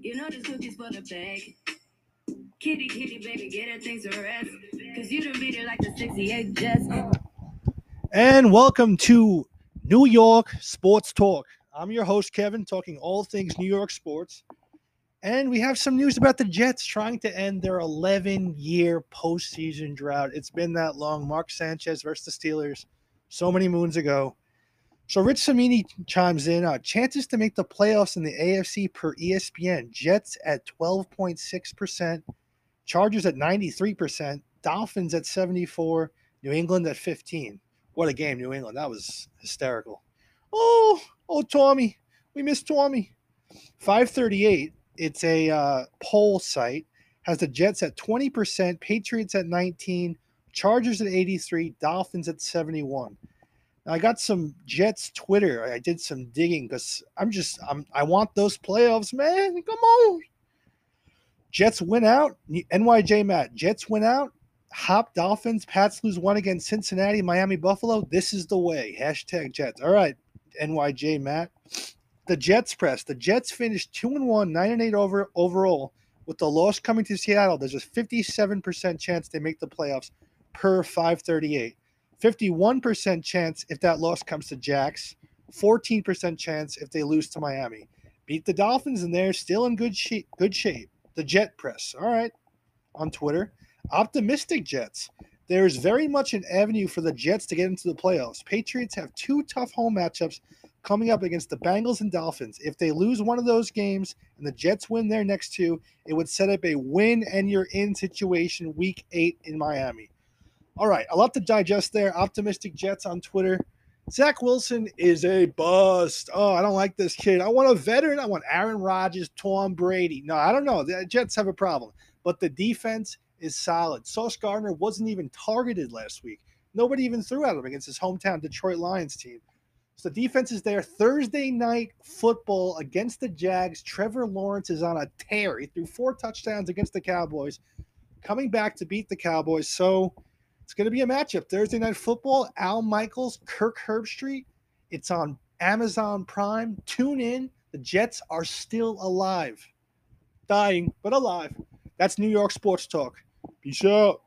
You know this cookie's for the bag. Kitty, kitty, baby, get her things to rest. Cause you done beat it like the 68 Jets. And welcome to New York Sports Talk. I'm your host, Kevin, talking all things New York sports. And we have some news about the Jets trying to end their 11 year postseason drought. It's been that long. Mark Sanchez versus the Steelers so many moons ago. So Rich Cimini chimes in. Uh, chances to make the playoffs in the AFC per ESPN: Jets at 12.6%, Chargers at 93%, Dolphins at 74, New England at 15. What a game, New England! That was hysterical. Oh, oh, Tommy, we miss Tommy. 538. It's a uh, poll site. Has the Jets at 20%, Patriots at 19, Chargers at 83, Dolphins at 71. I got some Jets Twitter. I did some digging because I'm just I'm I want those playoffs, man. Come on. Jets went out. NYJ Matt. Jets went out. Hop Dolphins. Pats lose one against Cincinnati, Miami, Buffalo. This is the way. Hashtag Jets. All right, NYJ Matt. The Jets press. The Jets finished two and one, nine and eight over overall. With the loss coming to Seattle, there's a 57% chance they make the playoffs per 538. 51% chance if that loss comes to Jacks, 14% chance if they lose to Miami. Beat the Dolphins and they're still in good shape. Good shape. The Jet Press. All right. On Twitter. Optimistic Jets. There is very much an avenue for the Jets to get into the playoffs. Patriots have two tough home matchups coming up against the Bengals and Dolphins. If they lose one of those games and the Jets win their next two, it would set up a win and you're in situation week eight in Miami. All right, a lot to digest there. Optimistic Jets on Twitter. Zach Wilson is a bust. Oh, I don't like this kid. I want a veteran. I want Aaron Rodgers, Tom Brady. No, I don't know. The Jets have a problem, but the defense is solid. Sauce Gardner wasn't even targeted last week. Nobody even threw at him against his hometown Detroit Lions team. So the defense is there. Thursday night football against the Jags. Trevor Lawrence is on a tear. He threw four touchdowns against the Cowboys, coming back to beat the Cowboys. So it's going to be a matchup. Thursday night football. Al Michaels, Kirk Herbstreit. It's on Amazon Prime. Tune in. The Jets are still alive, dying but alive. That's New York Sports Talk. Peace out.